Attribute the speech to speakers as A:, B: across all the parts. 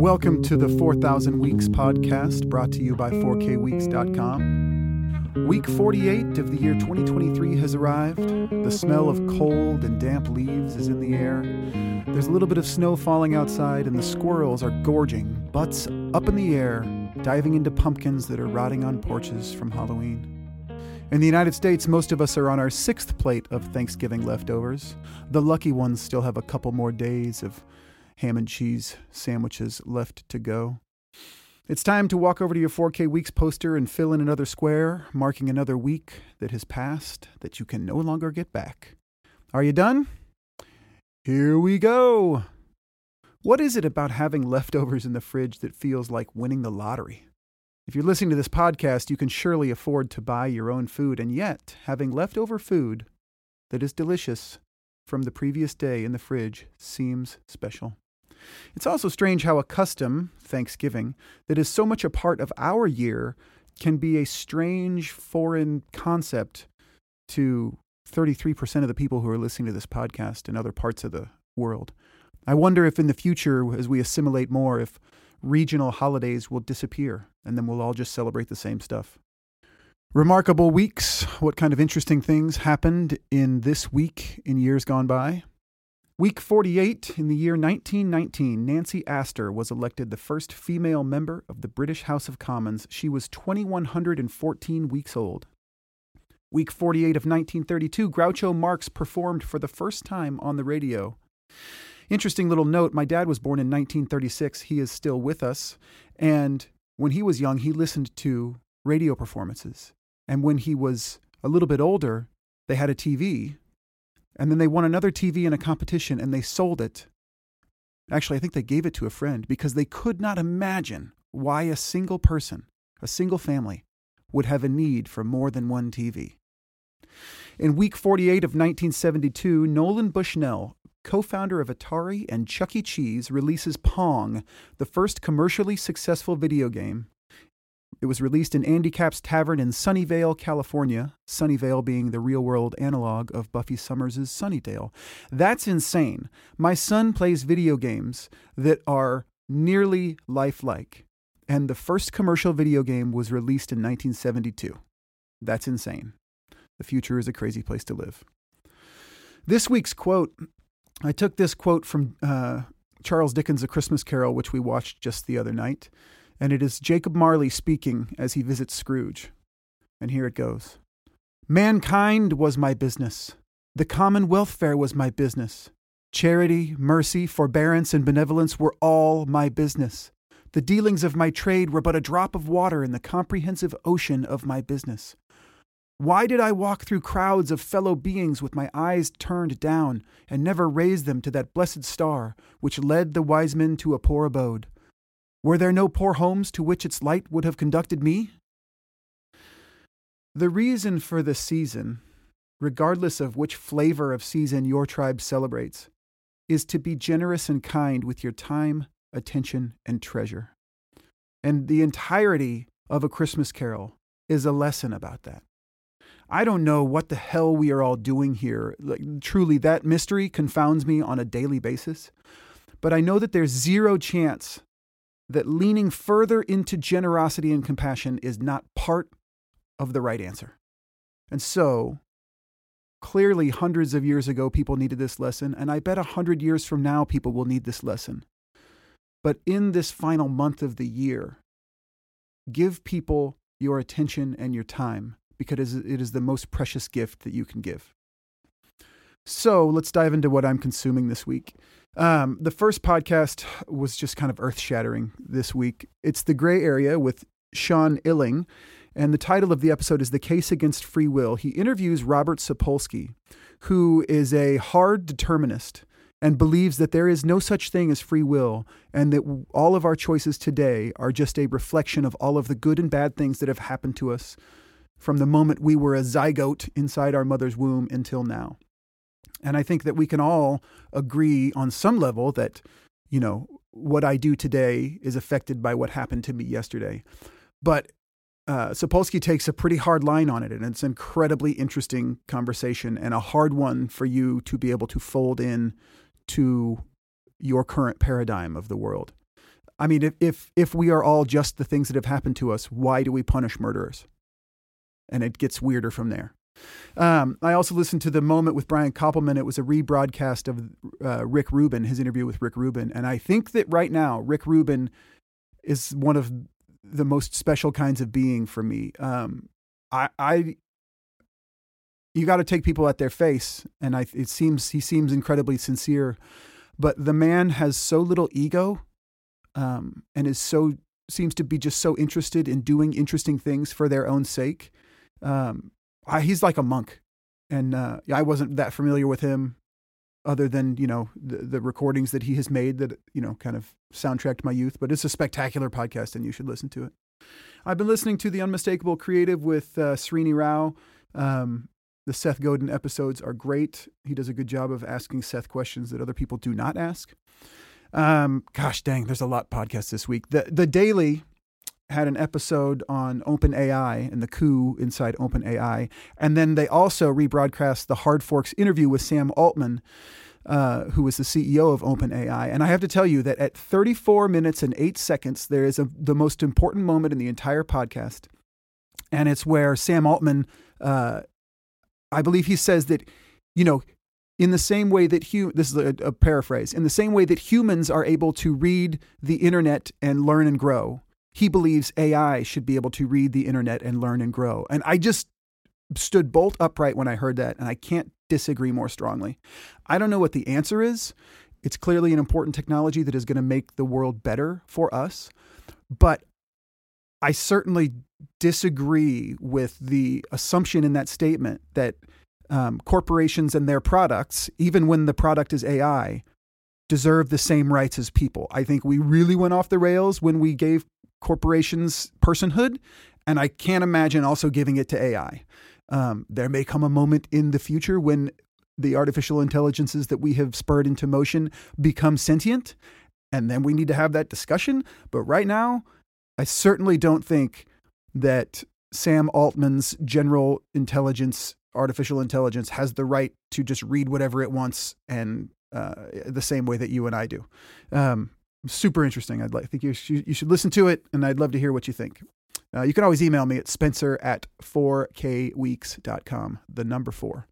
A: Welcome to the 4000 Weeks podcast brought to you by 4kweeks.com. Week 48 of the year 2023 has arrived. The smell of cold and damp leaves is in the air. There's a little bit of snow falling outside, and the squirrels are gorging, butts up in the air, diving into pumpkins that are rotting on porches from Halloween. In the United States, most of us are on our sixth plate of Thanksgiving leftovers. The lucky ones still have a couple more days of ham and cheese sandwiches left to go. It's time to walk over to your 4K Weeks poster and fill in another square, marking another week that has passed that you can no longer get back. Are you done? Here we go. What is it about having leftovers in the fridge that feels like winning the lottery? If you're listening to this podcast, you can surely afford to buy your own food, and yet having leftover food that is delicious from the previous day in the fridge seems special. It's also strange how a custom, Thanksgiving, that is so much a part of our year can be a strange foreign concept to 33% of the people who are listening to this podcast in other parts of the world. I wonder if in the future, as we assimilate more, if regional holidays will disappear and then we'll all just celebrate the same stuff. Remarkable weeks. What kind of interesting things happened in this week in years gone by? Week 48, in the year 1919, Nancy Astor was elected the first female member of the British House of Commons. She was 2,114 weeks old. Week 48 of 1932, Groucho Marx performed for the first time on the radio. Interesting little note my dad was born in 1936. He is still with us. And when he was young, he listened to radio performances. And when he was a little bit older, they had a TV and then they won another TV in a competition and they sold it. Actually, I think they gave it to a friend because they could not imagine why a single person, a single family, would have a need for more than one TV. In week 48 of 1972, Nolan Bushnell, co founder of Atari and Chuck E. Cheese, releases Pong, the first commercially successful video game it was released in Andy Capp's Tavern in Sunnyvale, California, Sunnyvale being the real world analog of Buffy Summers' Sunnydale. That's insane. My son plays video games that are nearly lifelike, and the first commercial video game was released in 1972. That's insane. The future is a crazy place to live. This week's quote I took this quote from uh, Charles Dickens' A Christmas Carol, which we watched just the other night and it is Jacob Marley speaking as he visits Scrooge. And here it goes Mankind was my business. The common welfare was my business. Charity, mercy, forbearance, and benevolence were all my business. The dealings of my trade were but a drop of water in the comprehensive ocean of my business. Why did I walk through crowds of fellow beings with my eyes turned down and never raise them to that blessed star which led the wise men to a poor abode? Were there no poor homes to which its light would have conducted me? The reason for the season, regardless of which flavor of season your tribe celebrates, is to be generous and kind with your time, attention, and treasure. And the entirety of A Christmas Carol is a lesson about that. I don't know what the hell we are all doing here. Like, truly, that mystery confounds me on a daily basis. But I know that there's zero chance that leaning further into generosity and compassion is not part of the right answer. And so, clearly, hundreds of years ago, people needed this lesson, and I bet a hundred years from now, people will need this lesson. But in this final month of the year, give people your attention and your time because it is the most precious gift that you can give. So let's dive into what I'm consuming this week. Um, the first podcast was just kind of earth shattering this week. It's The Gray Area with Sean Illing. And the title of the episode is The Case Against Free Will. He interviews Robert Sapolsky, who is a hard determinist and believes that there is no such thing as free will and that all of our choices today are just a reflection of all of the good and bad things that have happened to us from the moment we were a zygote inside our mother's womb until now. And I think that we can all agree on some level that, you know, what I do today is affected by what happened to me yesterday. But uh, Sapolsky takes a pretty hard line on it, and it's an incredibly interesting conversation and a hard one for you to be able to fold in to your current paradigm of the world. I mean, if, if if we are all just the things that have happened to us, why do we punish murderers? And it gets weirder from there. Um, I also listened to the moment with Brian Koppelman. It was a rebroadcast of uh, Rick Rubin, his interview with Rick Rubin, and I think that right now Rick Rubin is one of the most special kinds of being for me. Um, I, I, you got to take people at their face, and I, it seems he seems incredibly sincere, but the man has so little ego, um, and is so seems to be just so interested in doing interesting things for their own sake. Um, I, he's like a monk, and uh, I wasn't that familiar with him, other than you know the, the recordings that he has made that you know kind of soundtracked my youth. But it's a spectacular podcast, and you should listen to it. I've been listening to the Unmistakable Creative with uh, Srini Rao. Um, the Seth Godin episodes are great. He does a good job of asking Seth questions that other people do not ask. Um, gosh dang, there's a lot podcasts this week. The the daily had an episode on OpenAI and the coup inside OpenAI. And then they also rebroadcast the Hard Forks interview with Sam Altman, uh, who was the CEO of OpenAI. And I have to tell you that at 34 minutes and eight seconds, there is a, the most important moment in the entire podcast. And it's where Sam Altman, uh, I believe he says that, you know, in the same way that hu- this is a, a paraphrase, in the same way that humans are able to read the internet and learn and grow, he believes AI should be able to read the internet and learn and grow. And I just stood bolt upright when I heard that, and I can't disagree more strongly. I don't know what the answer is. It's clearly an important technology that is going to make the world better for us. But I certainly disagree with the assumption in that statement that um, corporations and their products, even when the product is AI, deserve the same rights as people. I think we really went off the rails when we gave corporations personhood, and I can't imagine also giving it to AI. Um, there may come a moment in the future when the artificial intelligences that we have spurred into motion become sentient, and then we need to have that discussion. But right now, I certainly don't think that Sam Altman's general intelligence, artificial intelligence, has the right to just read whatever it wants and uh, the same way that you and I do. Um, super interesting. I'd like, I think you should, you should listen to it, and I'd love to hear what you think. Uh, you can always email me at spencer at 4kweeks.com, the number four.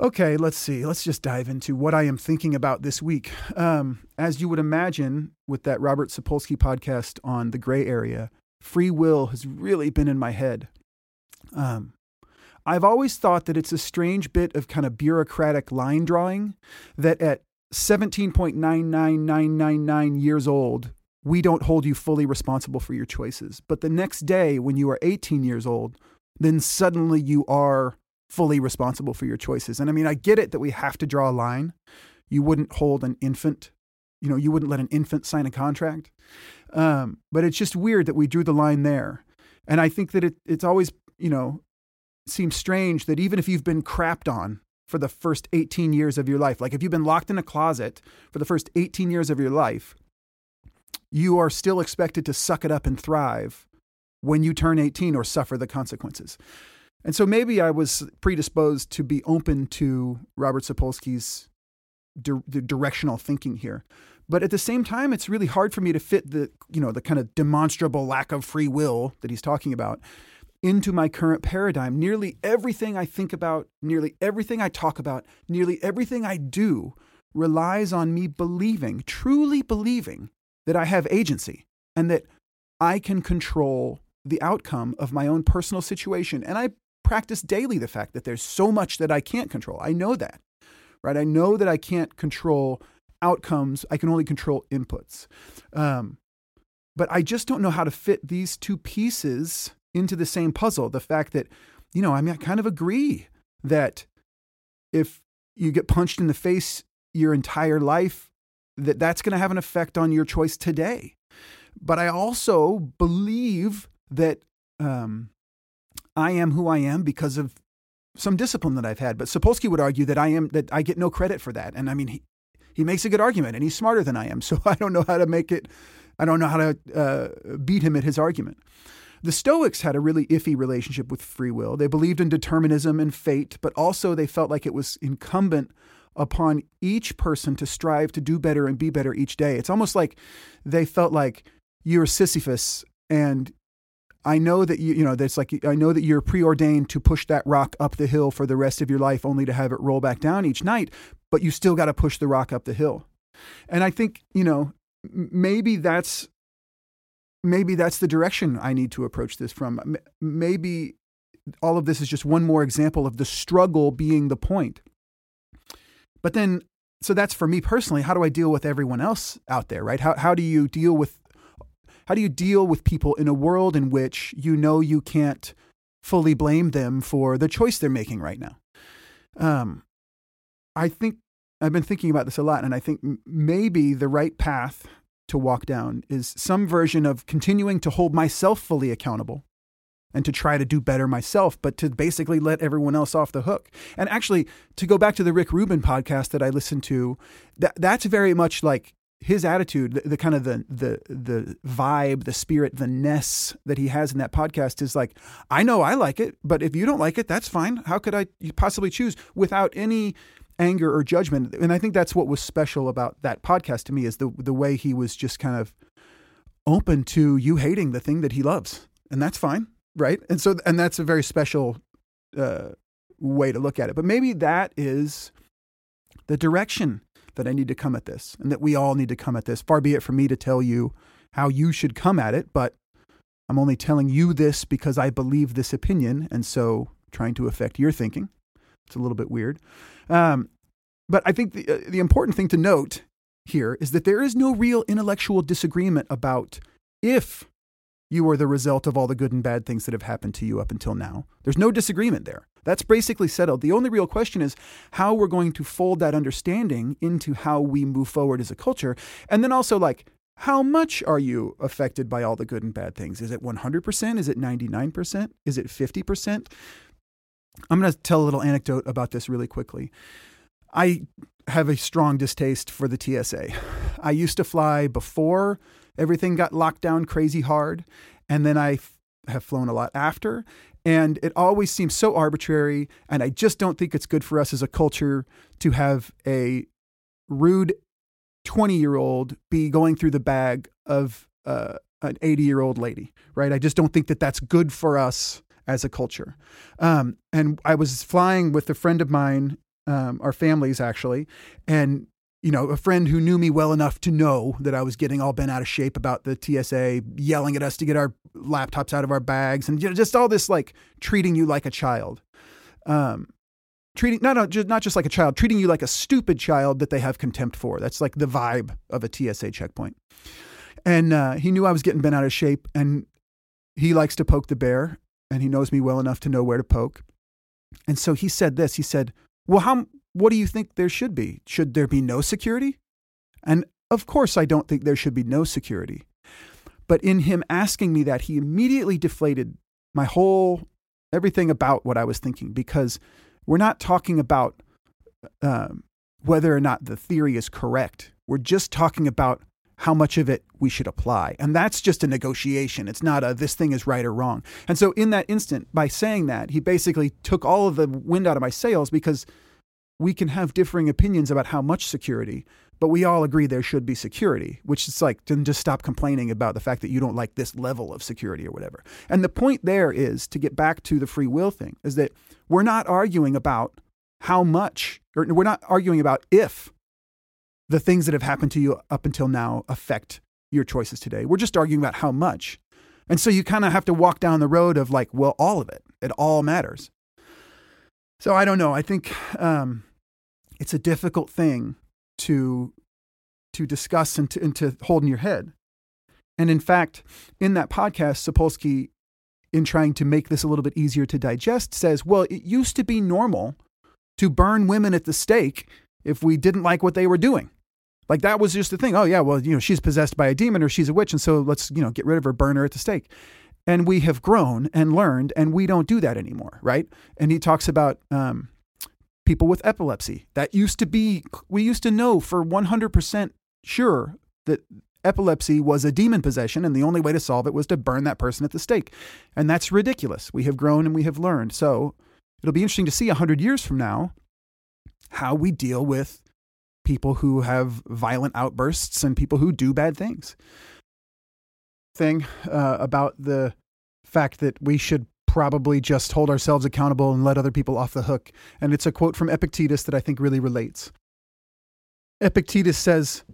A: Okay, let's see. Let's just dive into what I am thinking about this week. Um, as you would imagine, with that Robert Sapolsky podcast on the gray area, free will has really been in my head. Um, I've always thought that it's a strange bit of kind of bureaucratic line drawing that at 17.99999 years old, we don't hold you fully responsible for your choices. But the next day, when you are 18 years old, then suddenly you are fully responsible for your choices. And I mean, I get it that we have to draw a line. You wouldn't hold an infant, you know, you wouldn't let an infant sign a contract. Um, but it's just weird that we drew the line there. And I think that it, it's always, you know, seems strange that even if you've been crapped on for the first 18 years of your life. Like if you've been locked in a closet for the first 18 years of your life, you are still expected to suck it up and thrive when you turn 18 or suffer the consequences. And so maybe I was predisposed to be open to Robert Sapolsky's di- directional thinking here. But at the same time, it's really hard for me to fit the, you know, the kind of demonstrable lack of free will that he's talking about into my current paradigm. Nearly everything I think about, nearly everything I talk about, nearly everything I do relies on me believing, truly believing, that I have agency and that I can control the outcome of my own personal situation. And I practice daily the fact that there's so much that I can't control. I know that, right? I know that I can't control outcomes, I can only control inputs. Um, but I just don't know how to fit these two pieces into the same puzzle. The fact that, you know, I mean, I kind of agree that if you get punched in the face your entire life, that that's going to have an effect on your choice today. But I also believe that um, I am who I am because of some discipline that I've had. But Sapolsky would argue that I am that I get no credit for that. And I mean, he, he makes a good argument, and he's smarter than I am. So I don't know how to make it. I don't know how to uh, beat him at his argument. The Stoics had a really iffy relationship with free will. They believed in determinism and fate, but also they felt like it was incumbent upon each person to strive to do better and be better each day. It's almost like they felt like you're Sisyphus and I know that you, you know, that's like, I know that you're preordained to push that rock up the hill for the rest of your life, only to have it roll back down each night, but you still got to push the rock up the hill. And I think, you know, maybe that's, maybe that's the direction I need to approach this from. Maybe all of this is just one more example of the struggle being the point. But then, so that's for me personally. How do I deal with everyone else out there, right? How, how do you deal with how do you deal with people in a world in which you know you can't fully blame them for the choice they're making right now? Um, I think I've been thinking about this a lot, and I think maybe the right path to walk down is some version of continuing to hold myself fully accountable and to try to do better myself, but to basically let everyone else off the hook. And actually, to go back to the Rick Rubin podcast that I listened to, that that's very much like his attitude, the, the, kind of the the the vibe, the spirit, the ness that he has in that podcast is like, I know I like it, but if you don't like it, that's fine. How could I possibly choose without any anger or judgment? And I think that's what was special about that podcast to me is the the way he was just kind of open to you hating the thing that he loves, and that's fine, right? And so and that's a very special uh, way to look at it. But maybe that is the direction that I need to come at this and that we all need to come at this. Far be it from me to tell you how you should come at it, but I'm only telling you this because I believe this opinion and so trying to affect your thinking. It's a little bit weird. Um, but I think the, uh, the important thing to note here is that there is no real intellectual disagreement about if you are the result of all the good and bad things that have happened to you up until now. There's no disagreement there. That's basically settled. The only real question is how we're going to fold that understanding into how we move forward as a culture. And then also, like, how much are you affected by all the good and bad things? Is it 100%? Is it 99%? Is it 50%? I'm going to tell a little anecdote about this really quickly. I have a strong distaste for the TSA. I used to fly before everything got locked down crazy hard. And then I f- have flown a lot after. And it always seems so arbitrary. And I just don't think it's good for us as a culture to have a rude 20 year old be going through the bag of uh, an 80 year old lady, right? I just don't think that that's good for us as a culture. Um, and I was flying with a friend of mine, um, our families actually, and you know, a friend who knew me well enough to know that I was getting all bent out of shape about the TSA, yelling at us to get our laptops out of our bags, and you know, just all this like treating you like a child, um, treating not not just, not just like a child, treating you like a stupid child that they have contempt for. That's like the vibe of a TSA checkpoint. And uh, he knew I was getting bent out of shape, and he likes to poke the bear, and he knows me well enough to know where to poke. And so he said this. He said, "Well, how what do you think there should be? Should there be no security? And of course, I don't think there should be no security. But in him asking me that, he immediately deflated my whole everything about what I was thinking because we're not talking about um, whether or not the theory is correct. We're just talking about how much of it we should apply. And that's just a negotiation. It's not a this thing is right or wrong. And so, in that instant, by saying that, he basically took all of the wind out of my sails because we can have differing opinions about how much security, but we all agree there should be security, which is like, then just stop complaining about the fact that you don't like this level of security or whatever. And the point there is to get back to the free will thing is that we're not arguing about how much, or we're not arguing about if the things that have happened to you up until now affect your choices today. We're just arguing about how much. And so you kind of have to walk down the road of like, well, all of it. It all matters. So I don't know. I think um, it's a difficult thing to to discuss and to, and to hold in your head. And in fact, in that podcast, Sapolsky, in trying to make this a little bit easier to digest, says, well, it used to be normal to burn women at the stake if we didn't like what they were doing. Like that was just the thing. Oh yeah, well, you know, she's possessed by a demon or she's a witch, and so let's, you know, get rid of her, burn her at the stake. And we have grown and learned, and we don't do that anymore, right? And he talks about um, people with epilepsy. That used to be, we used to know for 100% sure that epilepsy was a demon possession, and the only way to solve it was to burn that person at the stake. And that's ridiculous. We have grown and we have learned. So it'll be interesting to see 100 years from now how we deal with people who have violent outbursts and people who do bad things. Thing uh, about the fact that we should probably just hold ourselves accountable and let other people off the hook. And it's a quote from Epictetus that I think really relates. Epictetus says,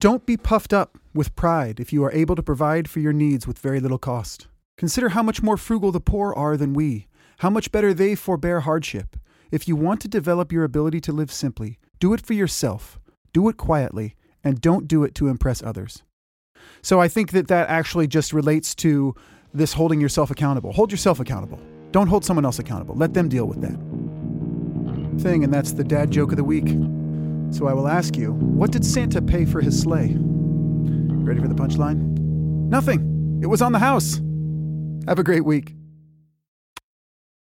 A: Don't be puffed up with pride if you are able to provide for your needs with very little cost. Consider how much more frugal the poor are than we, how much better they forbear hardship. If you want to develop your ability to live simply, do it for yourself, do it quietly, and don't do it to impress others. So I think that that actually just relates to this holding yourself accountable. Hold yourself accountable. Don't hold someone else accountable. Let them deal with that thing, and that's the dad joke of the week. So I will ask you, what did Santa pay for his sleigh? Ready for the punchline? Nothing. It was on the house. Have a great week.